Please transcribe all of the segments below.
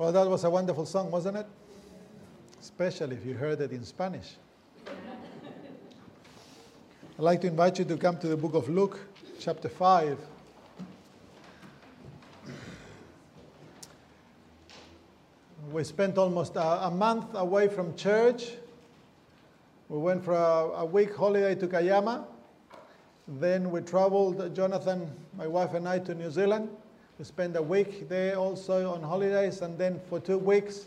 Well, that was a wonderful song, wasn't it? Especially if you heard it in Spanish. I'd like to invite you to come to the book of Luke, chapter 5. We spent almost a, a month away from church. We went for a, a week holiday to Kiama. Then we traveled, Jonathan, my wife, and I, to New Zealand. We spent a week there also on holidays, and then for two weeks,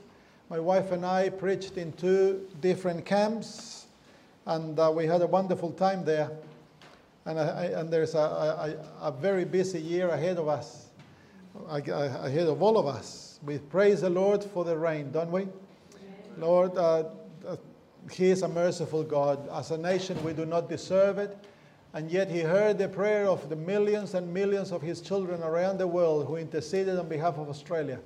my wife and I preached in two different camps, and uh, we had a wonderful time there. And, I, and there's a, a, a, very busy year ahead of us, ahead of all of us. We praise the Lord for the rain, don't we? Lord, uh, uh, He is a merciful God. As a nation, we do not deserve it. And yet he heard the prayer of the millions and millions of his children around the world who interceded on behalf of Australia.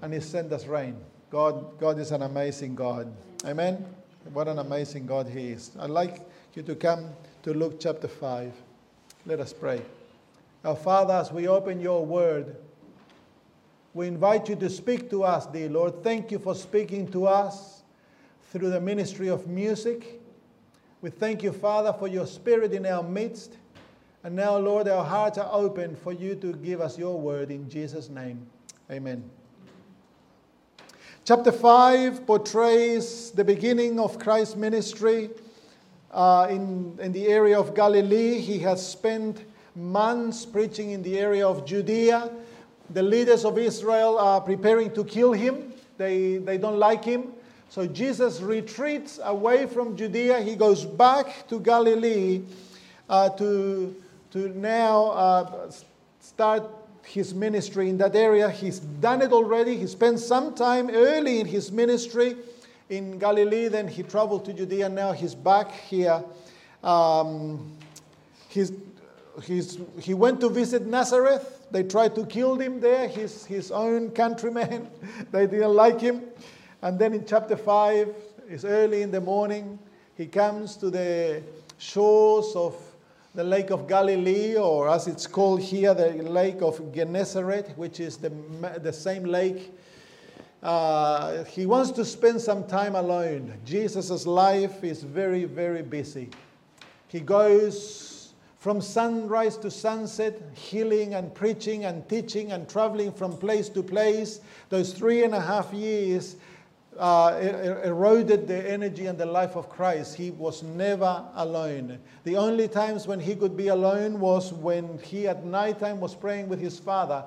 And he sent us rain. God, God is an amazing God. Amen. What an amazing God he is. I'd like you to come to Luke chapter 5. Let us pray. Our Father, as we open your word, we invite you to speak to us, dear Lord. Thank you for speaking to us through the ministry of music we thank you, Father, for your spirit in our midst. And now, Lord, our hearts are open for you to give us your word in Jesus' name. Amen. Chapter 5 portrays the beginning of Christ's ministry uh, in, in the area of Galilee. He has spent months preaching in the area of Judea. The leaders of Israel are preparing to kill him, they, they don't like him. So Jesus retreats away from Judea. He goes back to Galilee uh, to, to now uh, start his ministry in that area. He's done it already. He spent some time early in his ministry in Galilee. Then he traveled to Judea. Now he's back here. Um, he's, he's, he went to visit Nazareth. They tried to kill him there, his, his own countrymen. they didn't like him. And then in chapter 5, it's early in the morning, he comes to the shores of the Lake of Galilee, or as it's called here, the Lake of Gennesaret, which is the, the same lake. Uh, he wants to spend some time alone. Jesus' life is very, very busy. He goes from sunrise to sunset, healing and preaching and teaching and traveling from place to place. Those three and a half years, uh, eroded the energy and the life of Christ. He was never alone. The only times when he could be alone was when he at nighttime was praying with his father.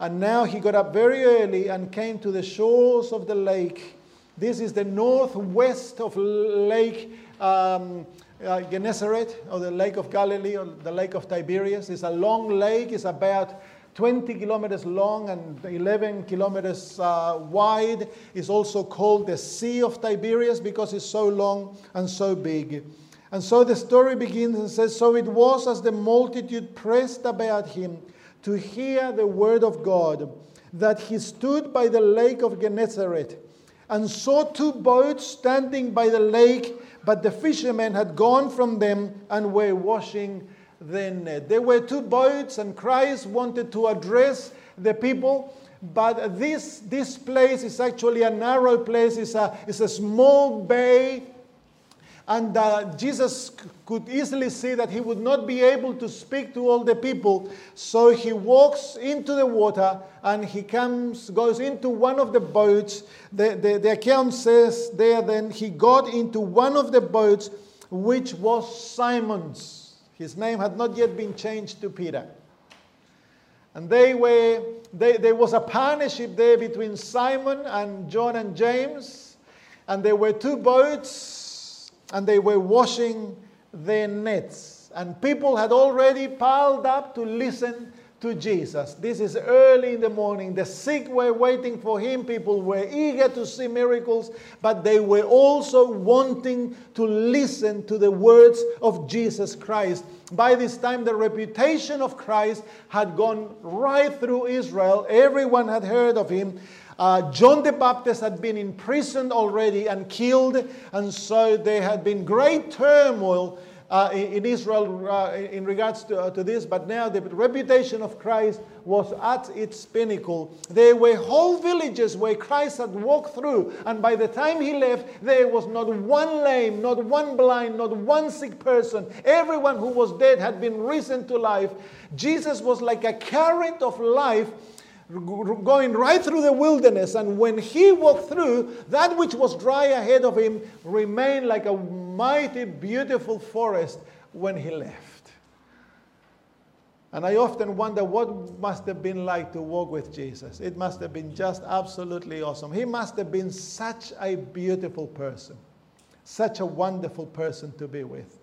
And now he got up very early and came to the shores of the lake. This is the northwest of Lake um, uh, Gennesaret, or the Lake of Galilee, or the Lake of Tiberias. It's a long lake. It's about 20 kilometers long and 11 kilometers uh, wide. is also called the Sea of Tiberias because it's so long and so big. And so the story begins and says So it was as the multitude pressed about him to hear the word of God that he stood by the lake of Gennesaret and saw two boats standing by the lake, but the fishermen had gone from them and were washing then uh, there were two boats, and Christ wanted to address the people. But this, this place is actually a narrow place, it's a, it's a small bay. And uh, Jesus could easily see that he would not be able to speak to all the people. So he walks into the water and he comes, goes into one of the boats. The, the, the account says there, then he got into one of the boats, which was Simon's. His name had not yet been changed to Peter. And they were, they, there was a partnership there between Simon and John and James. And there were two boats, and they were washing their nets. And people had already piled up to listen to Jesus. This is early in the morning. The sick were waiting for him. People were eager to see miracles, but they were also wanting to listen to the words of Jesus Christ. By this time, the reputation of Christ had gone right through Israel. Everyone had heard of him. Uh, John the Baptist had been imprisoned already and killed, and so there had been great turmoil uh, in Israel uh, in regards to, uh, to this, but now the reputation of Christ was at its pinnacle. There were whole villages where Christ had walked through, and by the time he left, there was not one lame, not one blind, not one sick person. Everyone who was dead had been risen to life. Jesus was like a current of life going right through the wilderness. And when he walked through, that which was dry ahead of him remained like a mighty, beautiful forest when he left. And I often wonder what must have been like to walk with Jesus. It must have been just absolutely awesome. He must have been such a beautiful person, such a wonderful person to be with.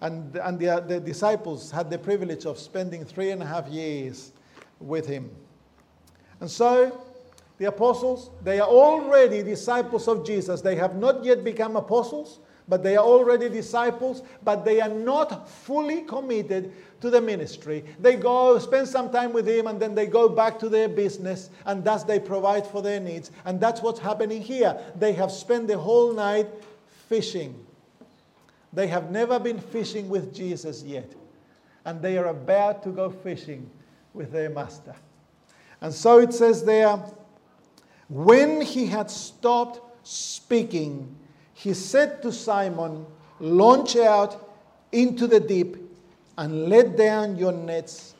And, and the, the disciples had the privilege of spending three and a half years with him. And so, the apostles, they are already disciples of Jesus. They have not yet become apostles, but they are already disciples, but they are not fully committed to the ministry. They go spend some time with him and then they go back to their business and thus they provide for their needs. And that's what's happening here. They have spent the whole night fishing. They have never been fishing with Jesus yet. And they are about to go fishing with their master. And so it says there, when he had stopped speaking, he said to Simon, Launch out into the deep and let down your nets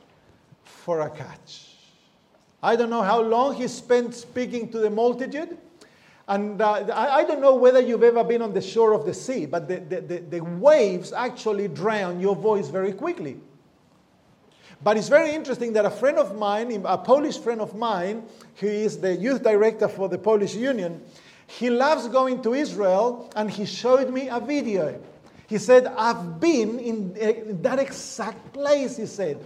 for a catch. I don't know how long he spent speaking to the multitude. And uh, I, I, don't know whether you've ever been on the shore of the sea, but the, the, the, the waves actually drown your voice very quickly. But it's very interesting that a friend of mine, a Polish friend of mine, who is the youth director for the Polish Union, he loves going to Israel and he showed me a video. He said, I've been in, in that exact place, he said.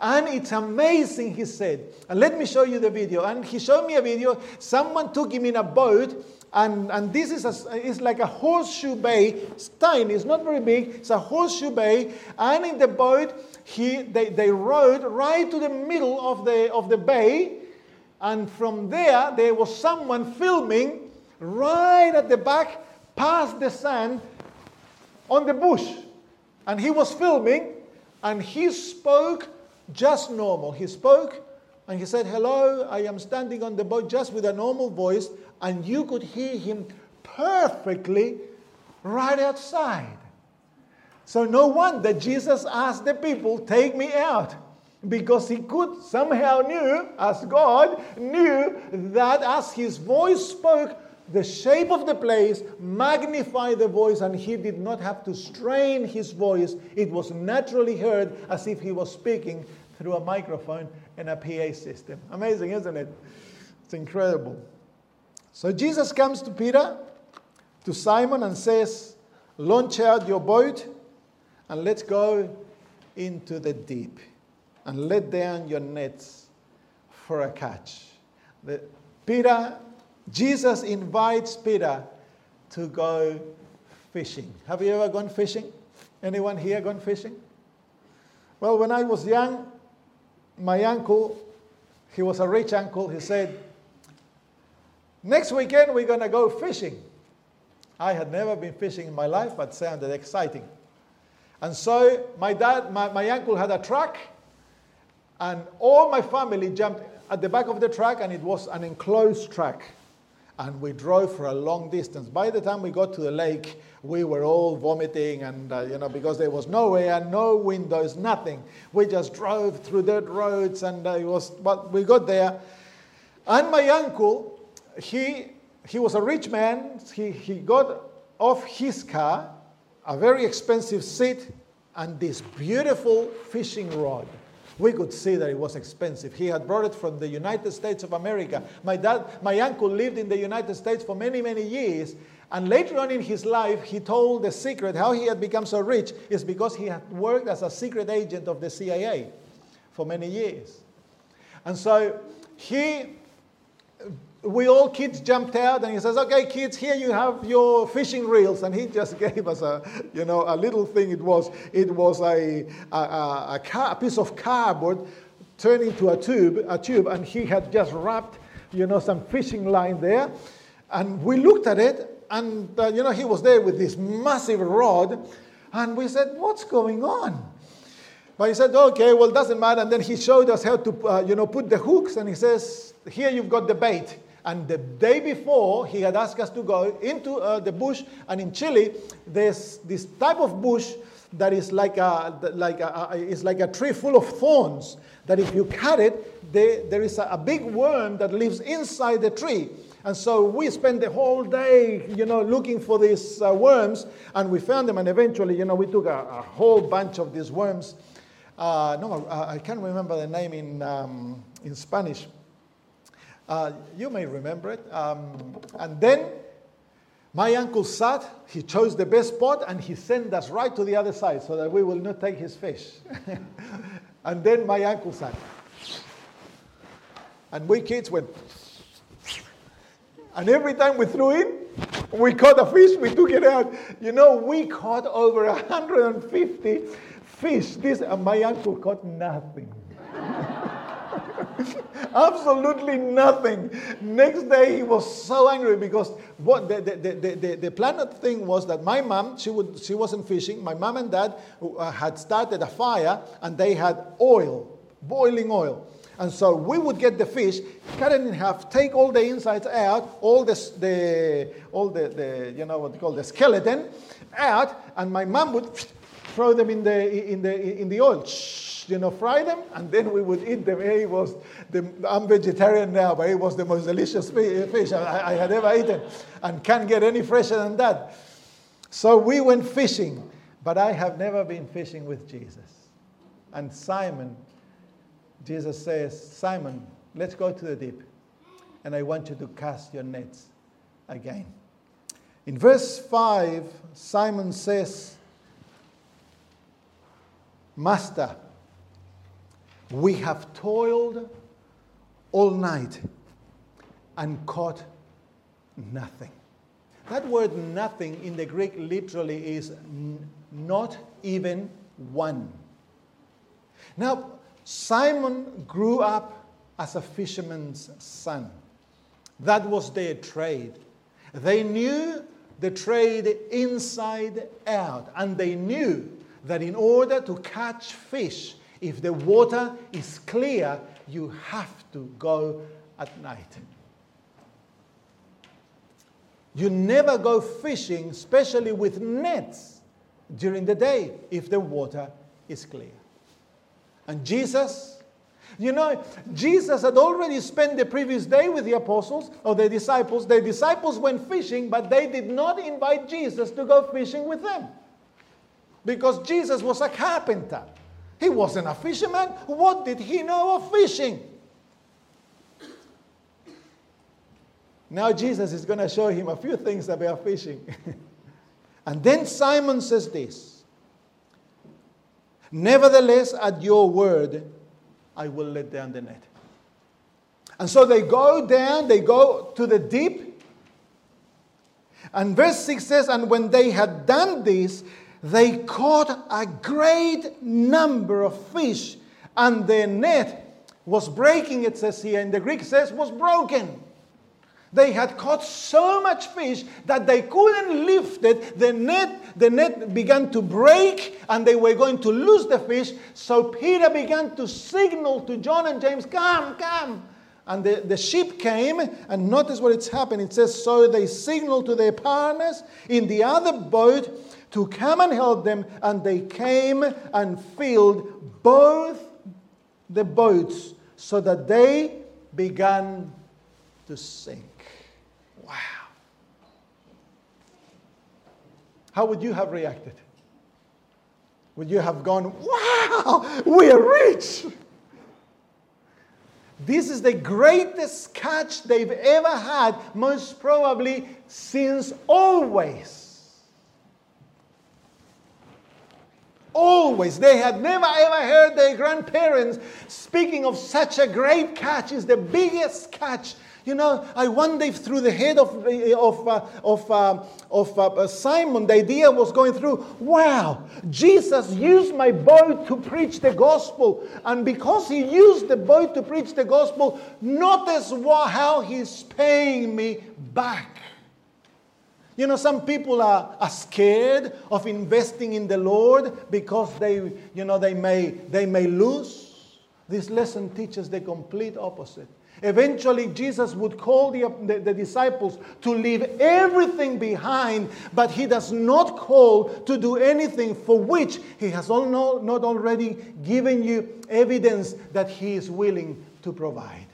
And it's amazing, he said. And let me show you the video. And he showed me a video. Someone took him in a boat, and, and this is a, like a horseshoe bay. It's tiny, it's not very big. It's a horseshoe bay. And in the boat, he, they, they rowed right to the middle of the, of the bay, and from there, there was someone filming right at the back, past the sand, on the bush. And he was filming, and he spoke just normal. He spoke, and he said, Hello, I am standing on the boat just with a normal voice, and you could hear him perfectly right outside. So, no wonder Jesus asked the people, Take me out. Because he could somehow knew, as God knew, that as his voice spoke, the shape of the place magnified the voice, and he did not have to strain his voice. It was naturally heard as if he was speaking through a microphone and a PA system. Amazing, isn't it? It's incredible. So Jesus comes to Peter, to Simon, and says, Launch out your boat and let's go into the deep and let down your nets for a catch. The, Peter, Jesus invites Peter to go fishing. Have you ever gone fishing? Anyone here gone fishing? Well, when I was young, my uncle, he was a rich uncle, he said, Next weekend we're going to go fishing. I had never been fishing in my life, but sounded exciting. And so my dad, my, my uncle had a truck, and all my family jumped at the back of the truck, and it was an enclosed truck. And we drove for a long distance. By the time we got to the lake, we were all vomiting, and uh, you know, because there was no air, no windows, nothing. We just drove through dirt roads, and uh, it was. But we got there, and my uncle, he he was a rich man. He he got off his car a very expensive seat, and this beautiful fishing rod. We could see that it was expensive. He had brought it from the United States of America. My dad, my uncle lived in the United States for many, many years. And later on in his life, he told the secret how he had become so rich is because he had worked as a secret agent of the CIA for many years. And so he we all kids jumped out and he says, okay, kids, here you have your fishing reels. And he just gave us a, you know, a little thing it was. It was a, a, a, car, a piece of cardboard turned into a tube, a tube, and he had just wrapped, you know, some fishing line there. And we looked at it, and, uh, you know, he was there with this massive rod. And we said, What's going on? But he said, Okay, well, doesn't matter. And then he showed us how to, uh, you know, put the hooks. And he says, Here you've got the bait. And the day before, he had asked us to go into uh, the bush. And in Chile, there's this type of bush that is like a, like a, is like a tree full of thorns. That if you cut it, they, there is a, a big worm that lives inside the tree. And so we spent the whole day, you know, looking for these uh, worms, and we found them. And eventually, you know, we took a, a whole bunch of these worms. Uh, no, I can't remember the name in, um, in Spanish. Uh, you may remember it. Um, and then my uncle sat, he chose the best spot, and he sent us right to the other side so that we will not take his fish. and then my uncle sat. And we kids went. And every time we threw in, we caught a fish, we took it out. You know, we caught over 150 fish. This, and my uncle caught nothing. Absolutely nothing. Next day he was so angry because what the, the, the, the, the planet thing was that my mom, she, would, she wasn't fishing. My mom and dad uh, had started a fire and they had oil, boiling oil. And so we would get the fish, cut it in half, take all the insides out, all the, the all the, the you know what you call the skeleton out, and my mom would throw them in the in the in the oil you know, fry them, and then we would eat them. It was the, I'm vegetarian now, but it was the most delicious fish I, I had ever eaten, and can't get any fresher than that. So we went fishing, but I have never been fishing with Jesus. And Simon, Jesus says, Simon, let's go to the deep, and I want you to cast your nets again. In verse 5, Simon says, Master, we have toiled all night and caught nothing. That word nothing in the Greek literally is not even one. Now, Simon grew up as a fisherman's son. That was their trade. They knew the trade inside out, and they knew that in order to catch fish, if the water is clear, you have to go at night. You never go fishing, especially with nets, during the day if the water is clear. And Jesus, you know, Jesus had already spent the previous day with the apostles or the disciples. The disciples went fishing, but they did not invite Jesus to go fishing with them because Jesus was a carpenter. He wasn't a fisherman. What did he know of fishing? Now, Jesus is going to show him a few things about fishing. and then Simon says this Nevertheless, at your word, I will let down the net. And so they go down, they go to the deep. And verse 6 says, And when they had done this, they caught a great number of fish, and the net was breaking, it says here, and the Greek says was broken. They had caught so much fish that they couldn't lift it. The net, the net began to break and they were going to lose the fish. So Peter began to signal to John and James, Come, come. And the, the ship came, and notice what it's happened. It says, So they signaled to their partners in the other boat to come and help them, and they came and filled both the boats so that they began to sink. Wow. How would you have reacted? Would you have gone, Wow, we are rich? This is the greatest catch they've ever had, most probably since always. Always. They had never ever heard their grandparents speaking of such a great catch. It's the biggest catch. You know, I wonder if through the head of, of, uh, of, uh, of uh, Simon, the idea was going through wow, Jesus used my boat to preach the gospel. And because he used the boat to preach the gospel, notice what, how he's paying me back. You know, some people are, are scared of investing in the Lord because they, you know, they may, they may lose. This lesson teaches the complete opposite. Eventually, Jesus would call the, the, the, disciples to leave everything behind, but he does not call to do anything for which he has all not already given you evidence that he is willing to provide.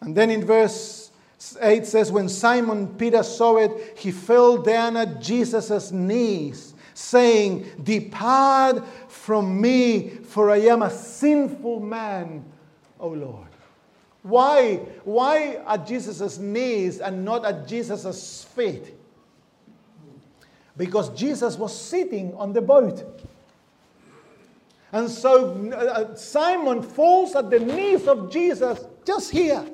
And then in verse 8 says, When Simon Peter saw it, he fell down at Jesus' knees, saying, Depart from me, for I am a sinful man, O Lord. Why? Why at Jesus' knees and not at Jesus' feet? Because Jesus was sitting on the boat. And so uh, Simon falls at the knees of Jesus just here.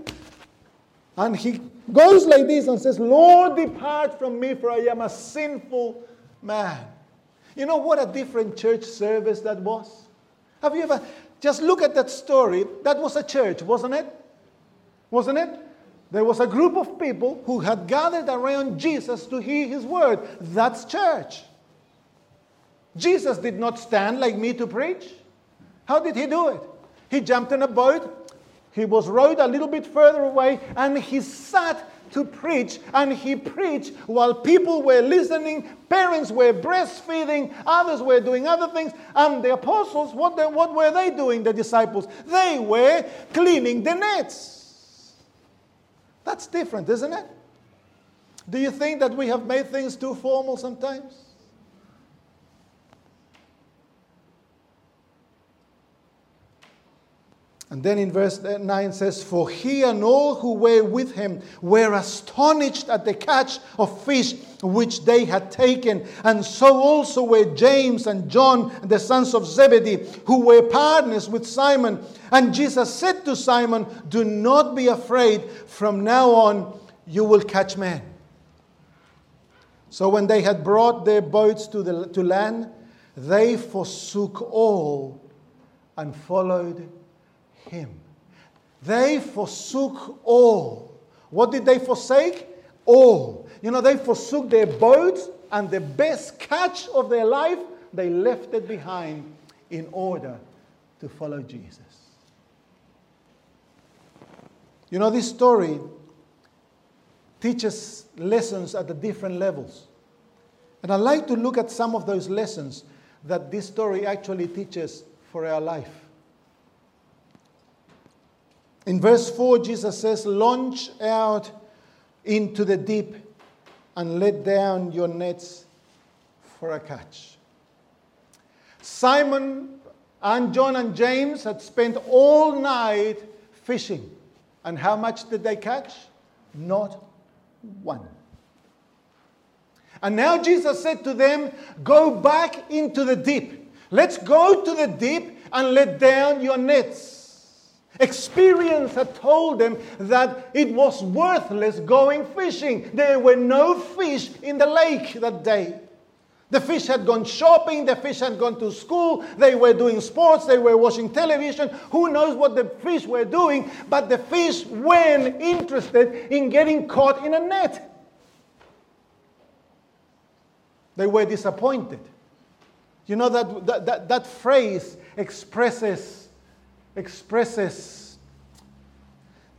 And he goes like this and says, Lord, depart from me, for I am a sinful man. You know what a different church service that was? Have you ever just look at that story? That was a church, wasn't it? Wasn't it? There was a group of people who had gathered around Jesus to hear his word. That's church. Jesus did not stand like me to preach. How did he do it? He jumped in a boat, he was rowed a little bit further away and he sat to preach and he preached while people were listening parents were breastfeeding others were doing other things and the apostles what, the, what were they doing the disciples? They were cleaning the nets. That's different isn't it? Do you think that we have made things too formal sometimes And then in verse 9 says, For he and all who were with him were astonished at the catch of fish which they had taken. And so also were James and John, the sons of Zebedee, who were partners with Simon. And Jesus said to Simon, Do not be afraid. From now on, you will catch men. So when they had brought their boats to, the, to land, they forsook all and followed him. They forsook all. What did they forsake? All. You know, they forsook their boats and the best catch of their life, they left it behind in order to follow Jesus. You know, this story teaches lessons at the different levels. And I'd like to look at some of those lessons that this story actually teaches for our life. In verse 4, Jesus says, Launch out into the deep and let down your nets for a catch. Simon and John and James had spent all night fishing. And how much did they catch? Not one. And now Jesus said to them, Go back into the deep. Let's go to the deep and let down your nets. Experience had told them that it was worthless going fishing. There were no fish in the lake that day. The fish had gone shopping, the fish had gone to school, they were doing sports, they were watching television. Who knows what the fish were doing? But the fish weren't interested in getting caught in a net. They were disappointed. You know that, that, that, that phrase expresses expresses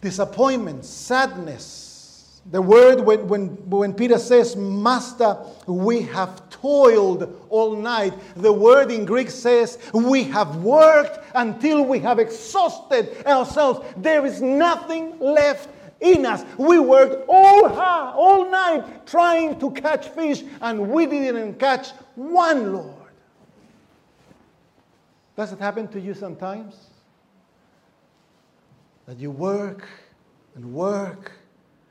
disappointment, sadness. The word, when, when, when Peter says, Master, we have toiled all night, the word in Greek says, We have worked until we have exhausted ourselves. There is nothing left in us. We worked all all night trying to catch fish, and we didn't catch one, Lord. Does it happen to you sometimes? That you work and work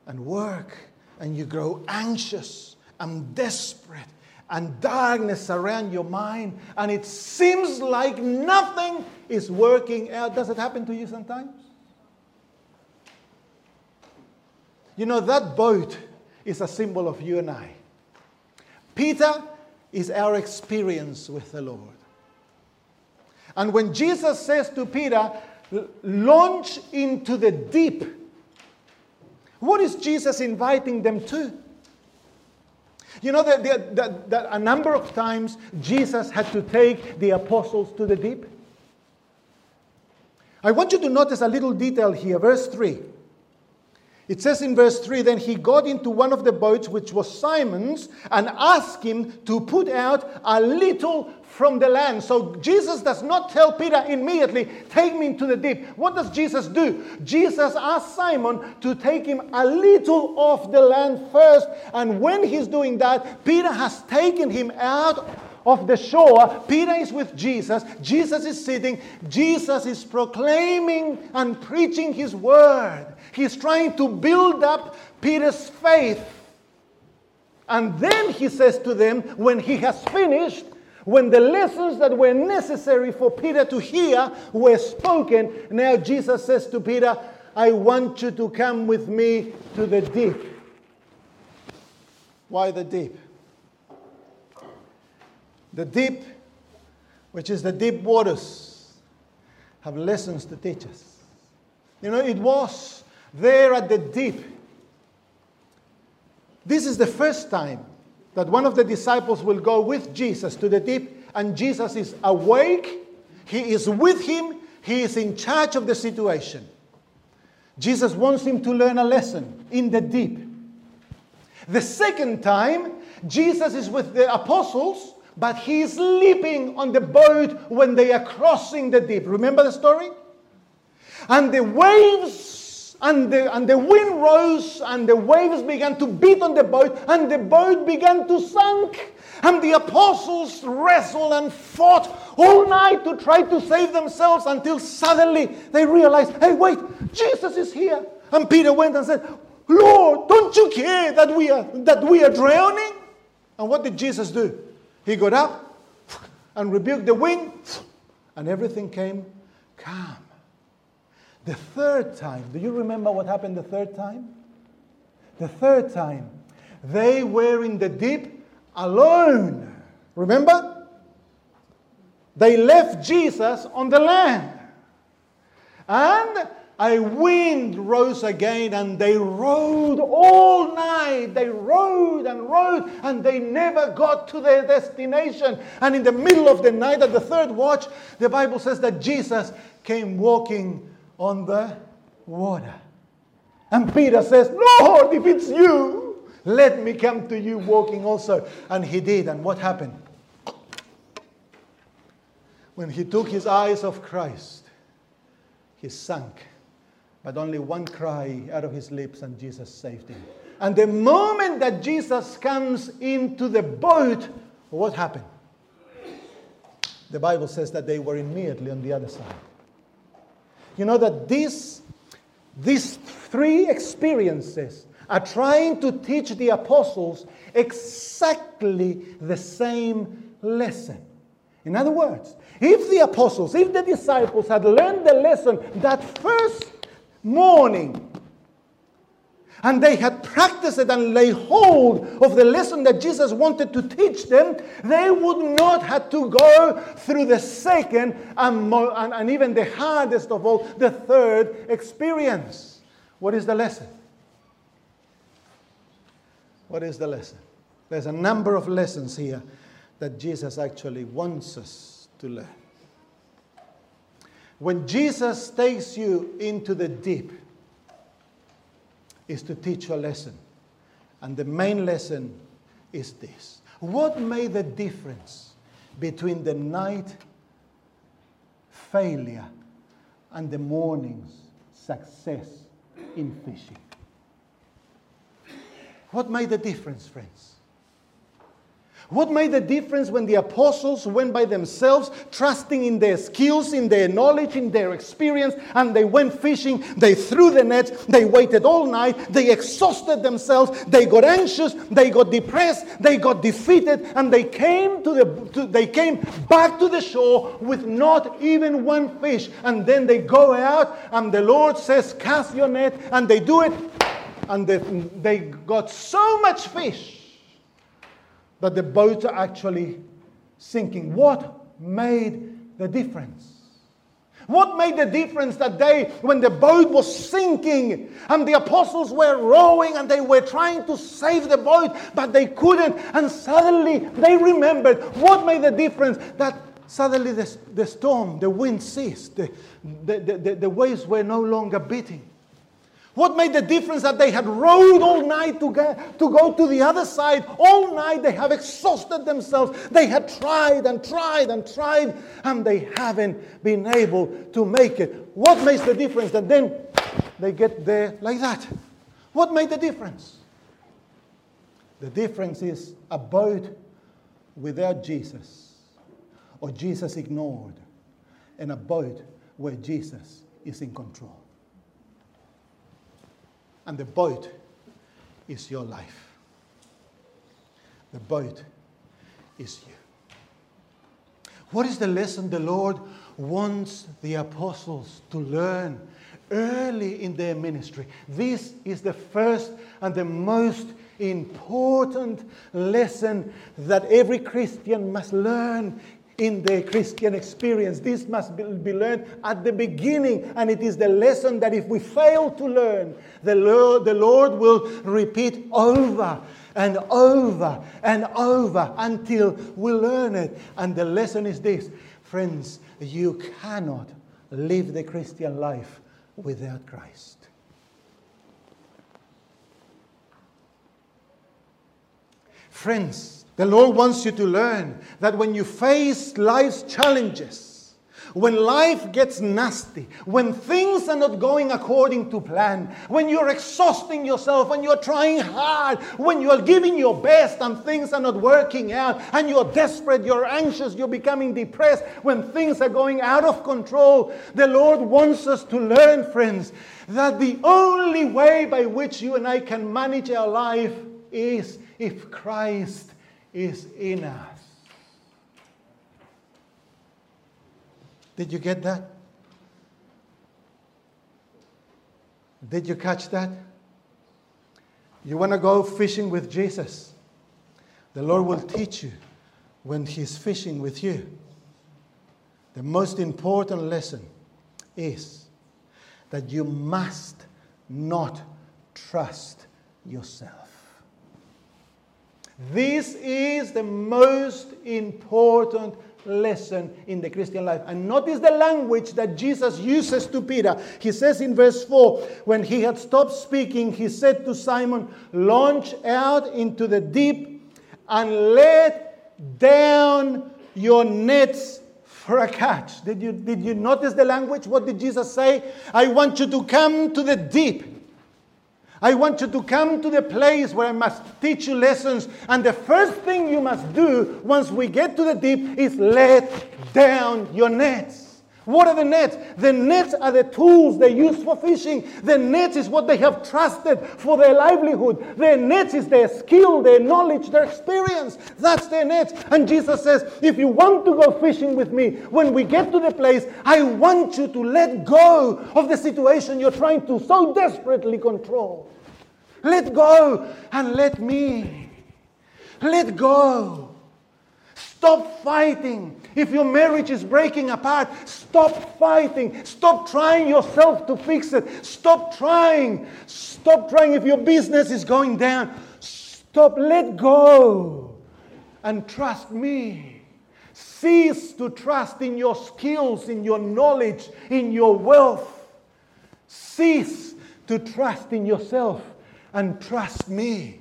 and work and you grow anxious and desperate and darkness around your mind and it seems like nothing is working out. Does it happen to you sometimes? You know, that boat is a symbol of you and I. Peter is our experience with the Lord. And when Jesus says to Peter, launch into the deep. What is Jesus inviting them to? You know that, that, that, a number of times Jesus had to take the apostles to the deep? I want you to notice a little detail here, verse 3. It says in verse 3 Then he got into one of the boats, which was Simon's, and asked him to put out a little from the land. So Jesus does not tell Peter immediately, Take me into the deep. What does Jesus do? Jesus asks Simon to take him a little off the land first. And when he's doing that, Peter has taken him out of the shore. Peter is with Jesus. Jesus is sitting. Jesus is proclaiming and preaching his word. He's trying to build up Peter's faith. And then he says to them, when he has finished, when the lessons that were necessary for Peter to hear were spoken, now Jesus says to Peter, I want you to come with me to the deep. Why the deep? The deep, which is the deep waters, have lessons to teach us. You know, it was there at the deep. This is the first time that one of the disciples will go with Jesus to the deep, and Jesus is awake, he is with him, he is in charge of the situation. Jesus wants him to learn a lesson in the deep. The second time, Jesus is with the apostles, but he is sleeping on the boat when they are crossing the deep. Remember the story? And the waves and the, and the wind rose, and the waves began to beat on the boat, and the boat began to sink. And the apostles wrestled and fought all night to try to save themselves until suddenly they realized, hey, wait, Jesus is here. And Peter went and said, Lord, don't you care that we are, that we are drowning? And what did Jesus do? He got up and rebuked the wind, and everything came calm. The third time, do you remember what happened the third time? The third time, they were in the deep alone. Remember? They left Jesus on the land. And a wind rose again, and they rowed all night. They rowed and rowed, and they never got to their destination. And in the middle of the night, at the third watch, the Bible says that Jesus came walking on the water. And Peter says, Lord, if it's you, let me come to you walking also. And he did. And what happened? When he took his eyes off Christ, he sank. But only one cry out of his lips, and Jesus saved him. And the moment that Jesus comes into the boat, what happened? The Bible says that they were immediately on the other side. You know that these, these three experiences are trying to teach the apostles exactly the same lesson. In other words, if the apostles, if the disciples had learned the lesson that first morning and they had practiced it and laid hold of the lesson that Jesus wanted to teach them, they would not have to go through the second and, and, and even the hardest of all, the third experience. What is the lesson? What is the lesson? There's a number of lessons here that Jesus actually wants us to learn. When Jesus takes you into the deep, is to teach a lesson. And the main lesson is this What made the difference between the night failure and the morning's success in fishing? What made the difference, friends? What made the difference when the apostles went by themselves, trusting in their skills, in their knowledge, in their experience, and they went fishing? They threw the nets, they waited all night, they exhausted themselves, they got anxious, they got depressed, they got defeated, and they came to the to, they came back to the shore with not even one fish. And then they go out, and the Lord says, Cast your net, and they do it, and they, they got so much fish that the boats are actually sinking. What made the difference? What made the difference that day when the boat was sinking and the apostles were rowing and they were trying to save the boat, but they couldn't? And suddenly they remembered what made the difference that suddenly the, the storm, the wind ceased, the, the, the, the waves were no longer beating. What made the difference that they had rowed all night to, get, to go to the other side? All night they have exhausted themselves. They had tried and tried and tried, and they haven't been able to make it. What makes the difference that then they get there like that? What made the difference? The difference is a boat without Jesus, or Jesus ignored, and a boat where Jesus is in control. And the boat is your life. The boat is you. What is the lesson the Lord wants the apostles to learn early in their ministry? This is the first and the most important lesson that every Christian must learn in the Christian experience. This must be, learned at the beginning, and it is the lesson that if we fail to learn, the Lord, the Lord will repeat over and over and over until we learn it. And the lesson is this friends, you cannot live the Christian life without Christ. Friends, the Lord wants you to learn that when you face life's challenges, when life gets nasty, when things are not going according to plan, when you're exhausting yourself, when you're trying hard, when you're giving your best and things are not working out, and you're desperate, you're anxious, you're becoming depressed, when things are going out of control, the Lord wants us to learn, friends, that the only way by which you and I can manage our life is if Christ is in us. Did you get that? Did you catch that? You want to go fishing with Jesus? The Lord will teach you when He's fishing with you. The most important lesson is that you must not trust yourself. This is the most important lesson in the Christian life. And notice the language that Jesus uses to Peter. He says in verse 4 when he had stopped speaking, he said to Simon, Launch out into the deep and let down your nets for a catch. Did you, did you notice the language? What did Jesus say? I want you to come to the deep. I want you to come to the place where I must teach you lessons. And the first thing you must do once we get to the deep is let down your nets. What are the nets? The nets are the tools they use for fishing. The nets is what they have trusted for their livelihood. The nets is their skill, their knowledge, their experience. That's their nets. And Jesus says, if you want to go fishing with me, when we get to the place, I want you to let go of the situation you're trying to so desperately control. Let go and let me. Let go. Stop fighting. If your marriage is breaking apart, stop fighting. Stop trying yourself to fix it. Stop trying. Stop trying. If your business is going down, stop. Let go and trust me. Cease to trust in your skills, in your knowledge, in your wealth. Cease to trust in yourself and trust me.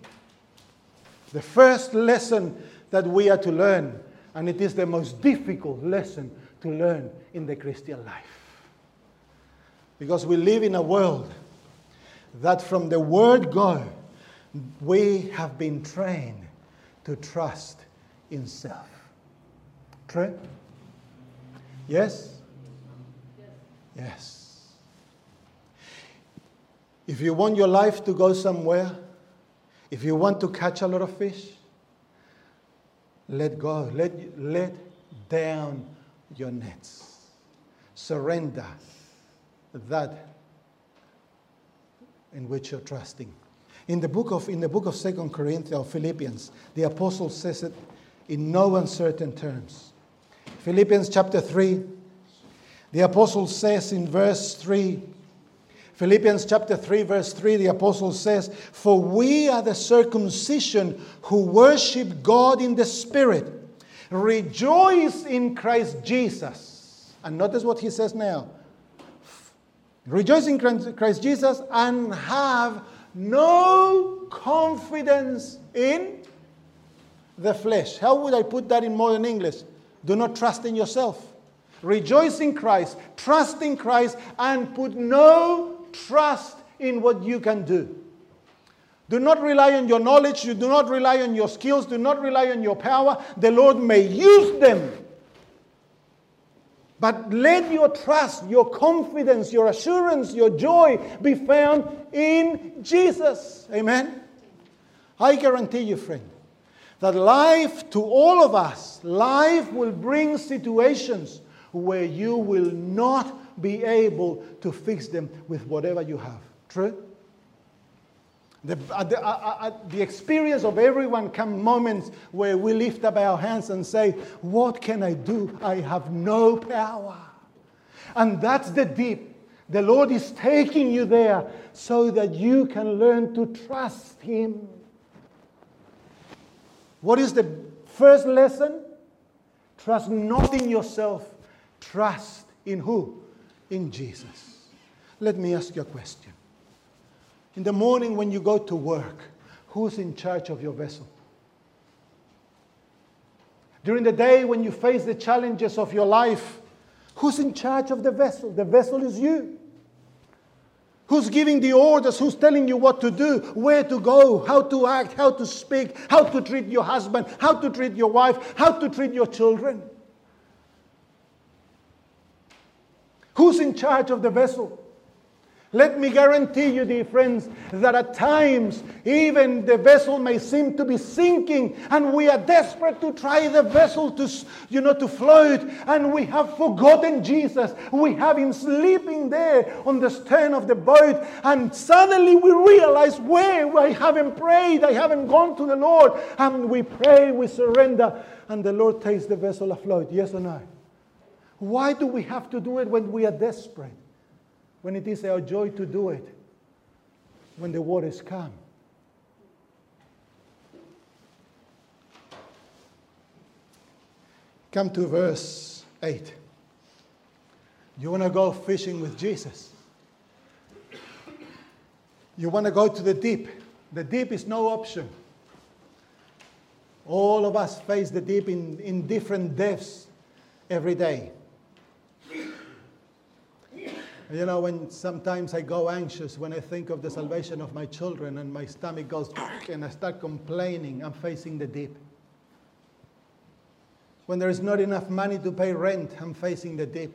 The first lesson that we are to learn, and it is the most difficult lesson to learn in the Christian life. Because we live in a world that from the word go, we have been trained to trust in self. True? Yes? Yes. If you want your life to go somewhere, if you want to catch a lot of fish, let go. Let, let down your nets. Surrender that in which you're trusting. In the book of, in the book of 2 Corinthians or Philippians, the apostle says it in no uncertain terms. Philippians chapter 3 The apostle says in verse 3, Philippians chapter 3, verse 3, the apostle says, For we are the circumcision who worship God in the Spirit, rejoice in Christ Jesus. And notice what he says now rejoice in Christ Jesus and have no confidence in the flesh. How would I put that in modern English? Do not trust in yourself. Rejoice in Christ, trust in Christ, and put no trust in what you can do. Do not rely on your knowledge, you do not rely on your skills, do not rely on your power. The Lord may use them. But let your trust, your confidence, your assurance, your joy be found in Jesus. Amen. I guarantee you, friend, that life to all of us, life will bring situations where you will not be able to fix them with whatever you have. True? The, uh, the, uh, uh, uh, the, experience of everyone come moments where we lift up our hands and say, What can I do? I have no power. And that's the deep. The Lord is taking you there so that you can learn to trust Him. What is the first lesson? Trust not in yourself, trust in who? In Jesus. Let me ask you a question. In the morning when you go to work, who's in charge of your vessel? During the day when you face the challenges of your life, who's in charge of the vessel? The vessel is you. Who's giving the orders? Who's telling you what to do, where to go, how to act, how to speak, how to treat your husband, how to treat your wife, how to treat your children? Who's in charge of the vessel? Let me guarantee you, dear friends, that at times even the vessel may seem to be sinking, and we are desperate to try the vessel to, you know, to float, and we have forgotten Jesus. We have him sleeping there on the stern of the boat, and suddenly we realize, where I haven't prayed, I haven't gone to the Lord, and we pray, we surrender, and the Lord takes the vessel afloat. Yes or no? Why do we have to do it when we are desperate? when it is our joy to do it, when the waters come. Come to verse 8. You want to go fishing with Jesus? You want to go to the deep? The deep is no option. All of us face the deep in, in different depths every day. You know, when sometimes I go anxious when I think of the salvation of my children and my stomach goes and I start complaining, I'm facing the deep. When there is not enough money to pay rent, I'm facing the deep.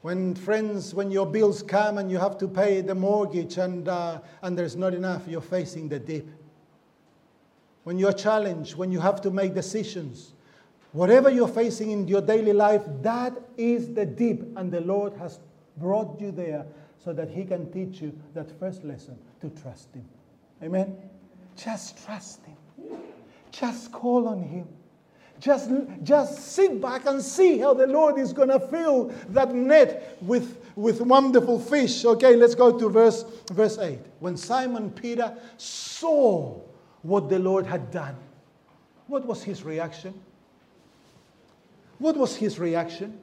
When friends, when your bills come and you have to pay the mortgage and, uh, and there's not enough, you're facing the deep. When you're challenged, when you have to make decisions, whatever you're facing in your daily life, that is the deep, and the Lord has brought you there so that He can teach you that first lesson to trust Him. Amen? Just trust Him. Just call on Him. Just, just sit back and see how the Lord is going to fill that net with, with wonderful fish. Okay, let's go to verse, verse 8. When Simon Peter saw what the Lord had done, what was his reaction? What was his reaction?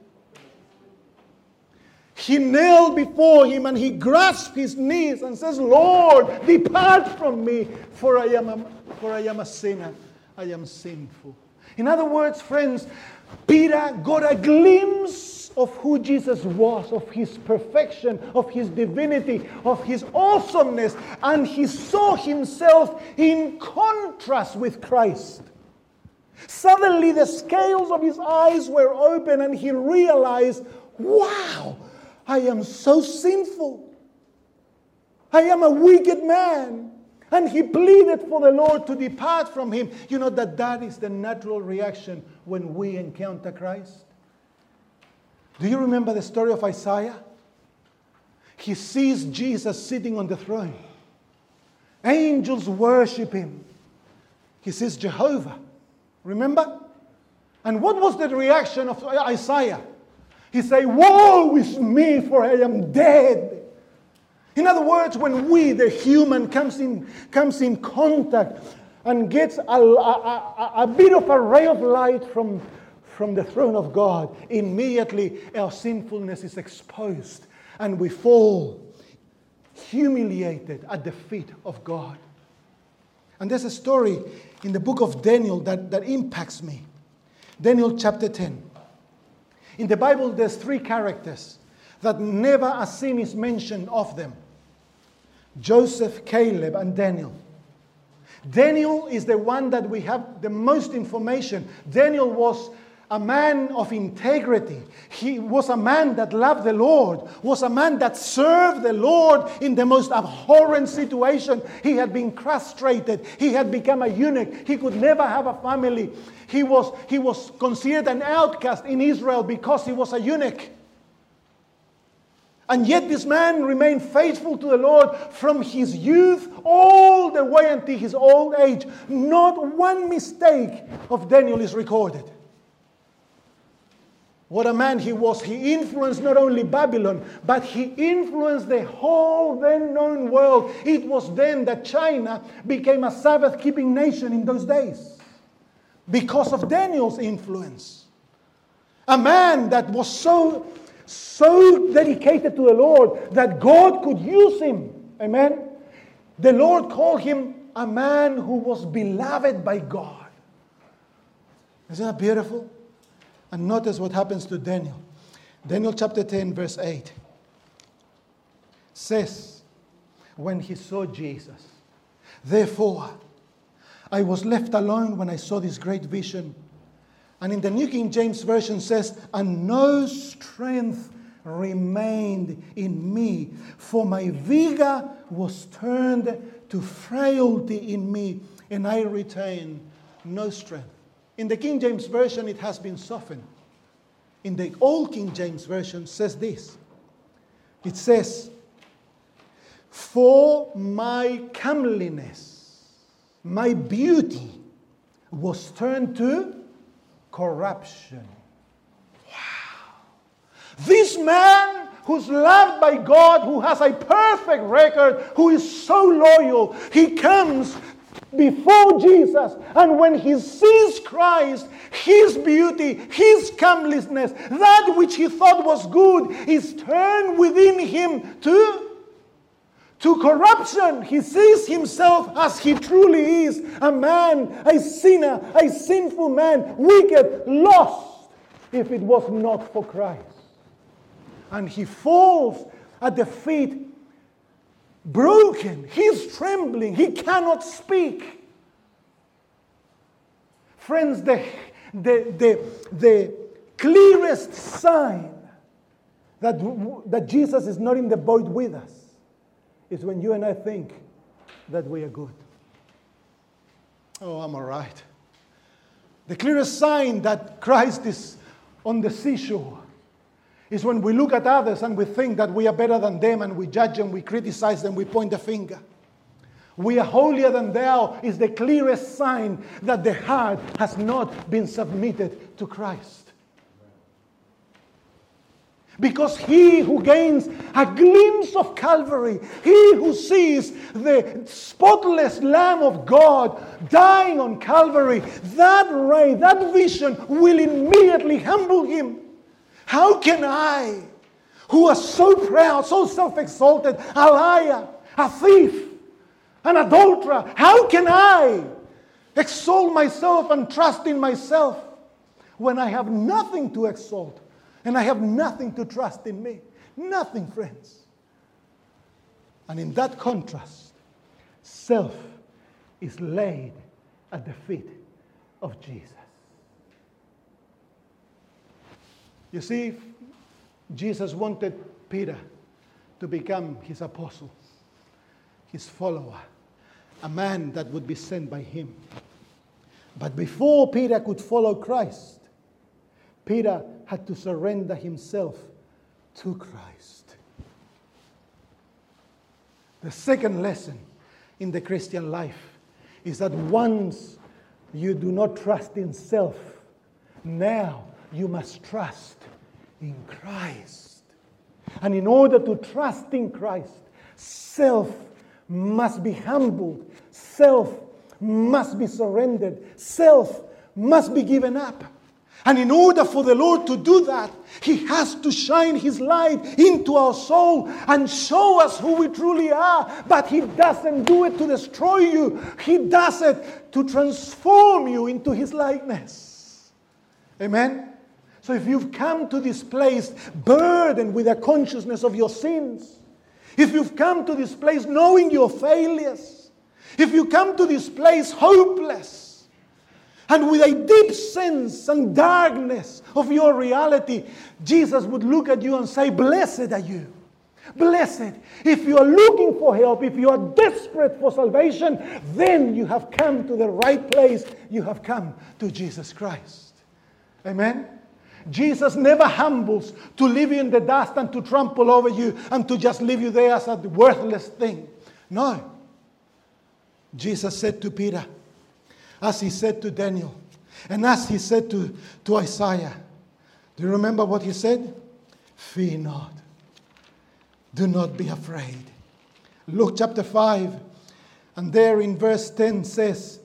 He knelt before him and he grasped his knees and says, Lord, depart from me, for I am a, for I am a sinner. I am sinful. In other words, friends, Peter got a glimpse of who Jesus was, of his perfection, of his divinity, of his awesomeness, and he saw himself in contrast with Christ. Suddenly, the scales of his eyes were open, and he realized, wow, I am so sinful. I am a wicked man. And he pleaded for the Lord to depart from him. You know that that is the natural reaction when we encounter Christ. Do you remember the story of Isaiah? He sees Jesus sitting on the throne. Angels worship him. He sees Jehovah. Remember? And what was the reaction of Isaiah? He say, Woe is me, for I am dead. In other words, when we, the human, comes in, comes in contact and gets a, a, a, a bit of a ray of light from, from the throne of God, immediately our sinfulness is exposed and we fall humiliated at the feet of God. And there's a story in the book of Daniel that, that impacts me. Daniel chapter 10. In the Bible, there's three characters that never a sin is mentioned of them Joseph, Caleb, and Daniel. Daniel is the one that we have the most information. Daniel was a man of integrity. He was a man that loved the Lord, was a man that served the Lord in the most abhorrent situation. He had been castrated, he had become a eunuch, he could never have a family. He was, he was considered an outcast in Israel because he was a eunuch. And yet, this man remained faithful to the Lord from his youth all the way until his old age. Not one mistake of Daniel is recorded. What a man he was. He influenced not only Babylon, but he influenced the whole then known world. It was then that China became a Sabbath keeping nation in those days because of Daniel's influence. A man that was so, so dedicated to the Lord that God could use him. Amen. The Lord called him a man who was beloved by God. Isn't that beautiful? And notice what happens to Daniel. Daniel chapter 10, verse 8 says, When he saw Jesus, therefore I was left alone when I saw this great vision. And in the New King James Version says, And no strength remained in me, for my vigor was turned to frailty in me, and I retained no strength. In the King James Version, it has been softened. In the Old King James Version, says this it says, For my comeliness, my beauty was turned to corruption. Wow. This man who's loved by God, who has a perfect record, who is so loyal, he comes before Jesus. And when he sees Christ, his beauty, his comeliness, that which he thought was good, is turned within him to, to corruption. He sees himself as he truly is a man, a sinner, a sinful man, wicked, lost, if it was not for Christ. And he falls at the feet broken. He's trembling. He cannot speak. Friends, the, the, the, the clearest sign that, that Jesus is not in the boat with us is when you and I think that we are good. Oh, I'm all right. The clearest sign that Christ is on the seashore is when we look at others and we think that we are better than them and we judge them, we criticize them, we point the finger. We are holier than thou is the clearest sign that the heart has not been submitted to Christ. Because he who gains a glimpse of Calvary, he who sees the spotless Lamb of God dying on Calvary, that ray, that vision will immediately humble him. How can I, who was so proud, so self exalted, a liar, a thief, an adulterer, how can I exalt myself and trust in myself when I have nothing to exalt and I have nothing to trust in me? Nothing, friends. And in that contrast, self is laid at the feet of Jesus. You see, Jesus wanted Peter to become his apostle, his follower, a man that would be sent by him. But before Peter could follow Christ, Peter had to surrender himself to Christ. The second lesson in the Christian life is that once you do not trust in self, now you must trust in Christ. And in order to trust in Christ, self must be humbled, self must be surrendered, self must be given up. And in order for the Lord to do that, He has to shine His light into our soul and show us who we truly are. But He doesn't do it to destroy you, He does it to transform you into His likeness. Amen? So if you've come to this place burdened with a consciousness of your sins, if you've come to this place knowing your failures, if you come to this place hopeless, and with a deep sense and darkness of your reality, Jesus would look at you and say, Blessed are you. Blessed. If you are looking for help, if you are desperate for salvation, then you have come to the right place. You have come to Jesus Christ. Amen. Jesus never humbles to leave you in the dust and to trample over you and to just leave you there as a worthless thing. No. Jesus said to Peter, as he said to Daniel, and as he said to, to Isaiah. Do you remember what he said? Fear not. Do not be afraid. Luke chapter 5, and there in verse 10 says,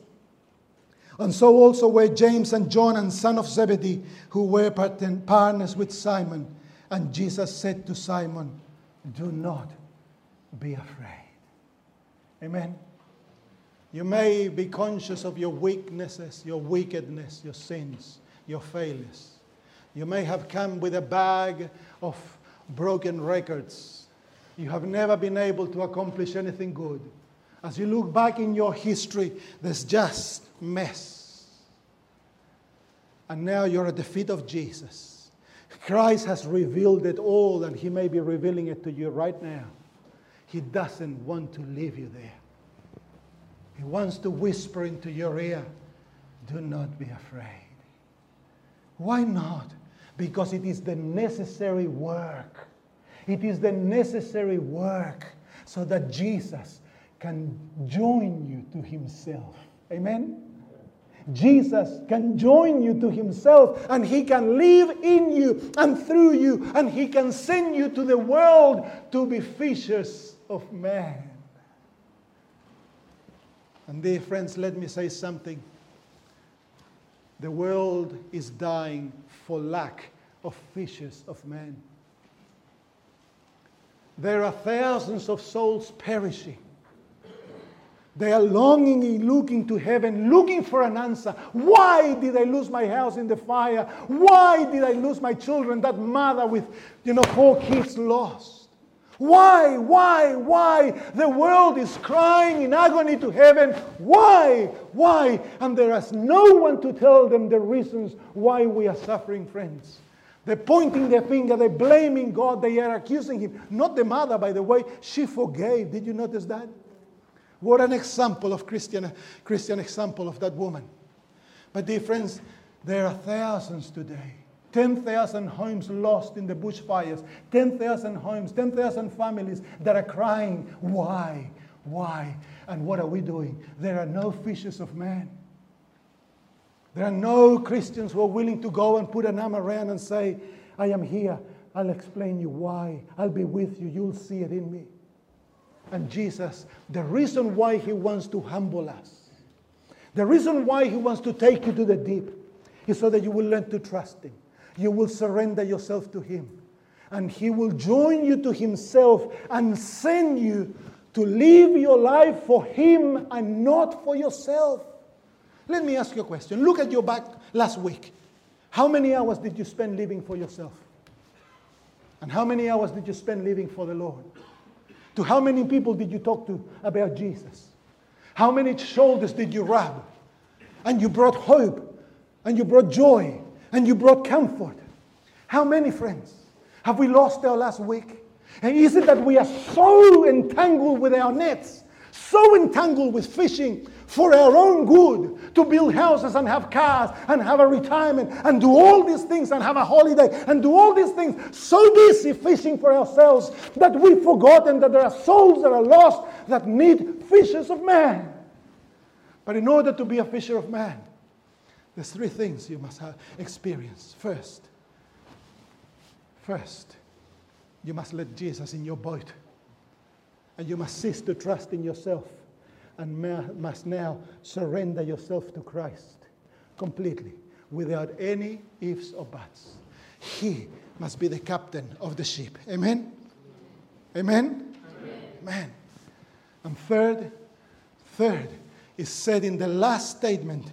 And so also were James and John and son of Zebedee, who were partners with Simon. And Jesus said to Simon, Do not be afraid. Amen. You may be conscious of your weaknesses, your wickedness, your sins, your failures. You may have come with a bag of broken records. You have never been able to accomplish anything good. As you look back in your history, there's just mess. And now you're at the feet of Jesus. Christ has revealed it all, and He may be revealing it to you right now. He doesn't want to leave you there. He wants to whisper into your ear, do not be afraid. Why not? Because it is the necessary work. It is the necessary work so that Jesus can join you to himself. Amen? Jesus can join you to himself and he can live in you and through you and he can send you to the world to be fishers of men. And dear friends, let me say something. The world is dying for lack of fishes of men. There are thousands of souls perishing. They are longingly looking to heaven, looking for an answer. Why did I lose my house in the fire? Why did I lose my children? That mother with, you know, four kids lost. Why, why, why? The world is crying in agony to heaven. Why, why? And there is no one to tell them the reasons why we are suffering, friends. They're pointing their finger, they're blaming God, they are accusing Him. Not the mother, by the way, she forgave. Did you notice that? What an example of Christian, Christian example of that woman. But dear friends, there are thousands today 10,000 homes lost in the bushfires, 10,000 homes, 10,000 families that are crying, Why? Why? And what are we doing? There are no fishes of man. There are no Christians who are willing to go and put an arm around and say, I am here. I'll explain you why. I'll be with you. You'll see it in me. And Jesus, the reason why He wants to humble us, the reason why He wants to take you to the deep, is so that you will learn to trust Him you will surrender yourself to Him. And He will join you to Himself and send you to live your life for Him and not for yourself. Let me ask you a question. Look at your back last week. How many hours did you spend living for yourself? And how many hours did you spend living for the Lord? To how many people did you talk to about Jesus? How many shoulders did you rub? And you brought hope and you brought joy and you brought comfort. How many friends have we lost our last week? And is it that we are so entangled with our nets, so entangled with fishing for our own good, to build houses and have cars and have a retirement and do all these things and have a holiday and do all these things, so busy fishing for ourselves that we've forgotten that there are souls that are lost that need fishers of man. But in order to be a fisher of man, there's three things you must have experience. First, First, you must let Jesus in your boat. And you must cease to trust in yourself and must now surrender yourself to Christ completely without any ifs or buts. He must be the captain of the ship. Amen? Amen? Amen. And third, third is said in the last statement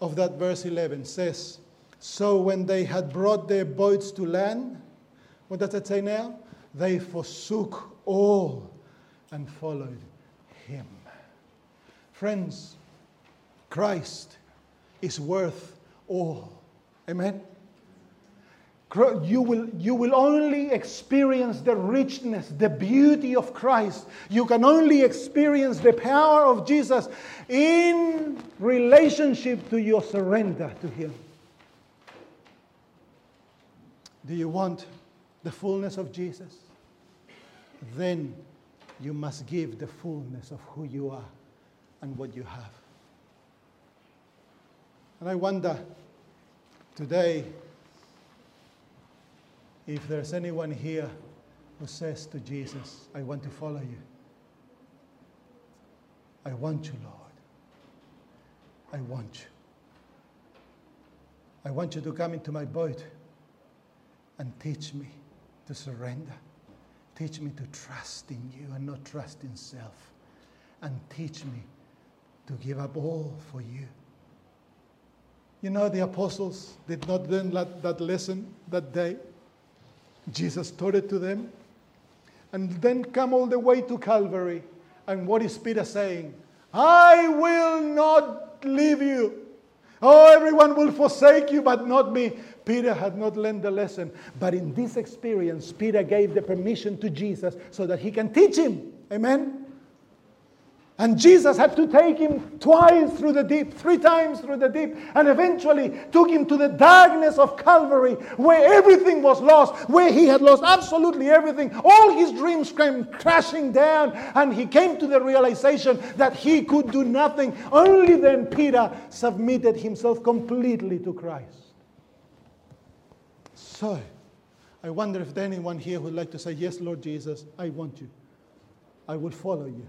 of that verse 11 says, So when they had brought their boats to land, what does it say now? They forsook all and followed him. Friends, Christ is worth all. Amen? You will, you will only experience the richness, the beauty of Christ. You can only experience the power of Jesus in relationship to your surrender to Him. Do you want the fullness of Jesus? Then you must give the fullness of who you are and what you have. And I wonder today if there's anyone here who says to Jesus, I want to follow you. I want you, Lord. I want you. I want you to come into my boat and teach me to surrender. Teach me to trust in you and not trust in self. And teach me to give up all for you. You know, the apostles did not learn that, that lesson that day. Jesus taught it to them. And then come all the way to Calvary. And what is Peter saying? I will not leave you. Oh, everyone will forsake you, but not me. Peter had not learned the lesson. But in this experience, Peter gave the permission to Jesus so that he can teach him. Amen? And Jesus had to take him twice through the deep, three times through the deep, and eventually took him to the darkness of Calvary where everything was lost, where he had lost absolutely everything. All his dreams came crashing down, and he came to the realization that he could do nothing. Only then Peter submitted himself completely to Christ. So, I wonder if there's anyone here who would like to say, Yes, Lord Jesus, I want you. I will follow you.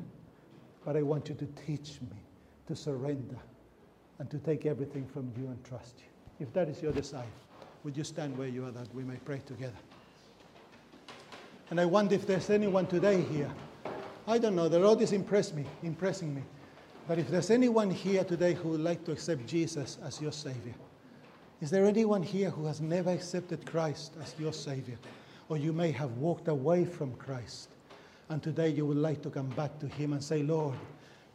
But I want you to teach me to surrender and to take everything from you and trust you. If that is your desire, would you stand where you are that we may pray together? And I wonder if there's anyone today here. I don't know, the Lord is impressed me, impressing me. But if there's anyone here today who would like to accept Jesus as your Savior, is there anyone here who has never accepted Christ as your Savior? Or you may have walked away from Christ and today you would like to come back to Him and say, Lord,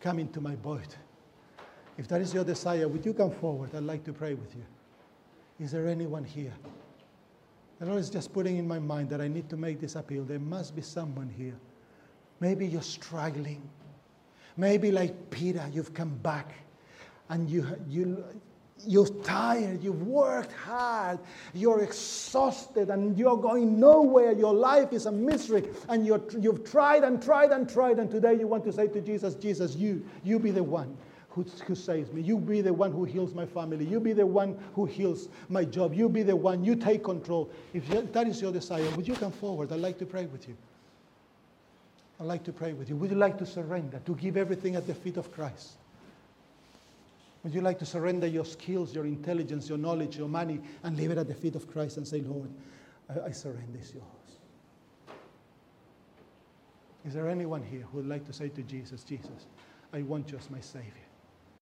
come into my boat. If that is your desire, would you come forward? I'd like to pray with you. Is there anyone here? The Lord is just putting in my mind that I need to make this appeal. There must be someone here. Maybe you're struggling. Maybe, like Peter, you've come back and you, you, you're tired, you've worked hard, you're exhausted, and you're going nowhere. Your life is a misery, and you have tried and tried and tried, and today you want to say to Jesus, Jesus, you, you be the one. Who, who saves me. You be the one who heals my family. You be the one who heals my job. You be the one. You take control. If that is your desire, would you come forward? I'd like to pray with you. I'd like to pray with you. Would you like to surrender, to give everything at the feet of Christ? Would you like to surrender your skills, your intelligence, your knowledge, your money, and leave it at the feet of Christ and say, Lord, I, I surrender, it's yours? Is there anyone here who would like to say to Jesus, Jesus, I want you as my Savior?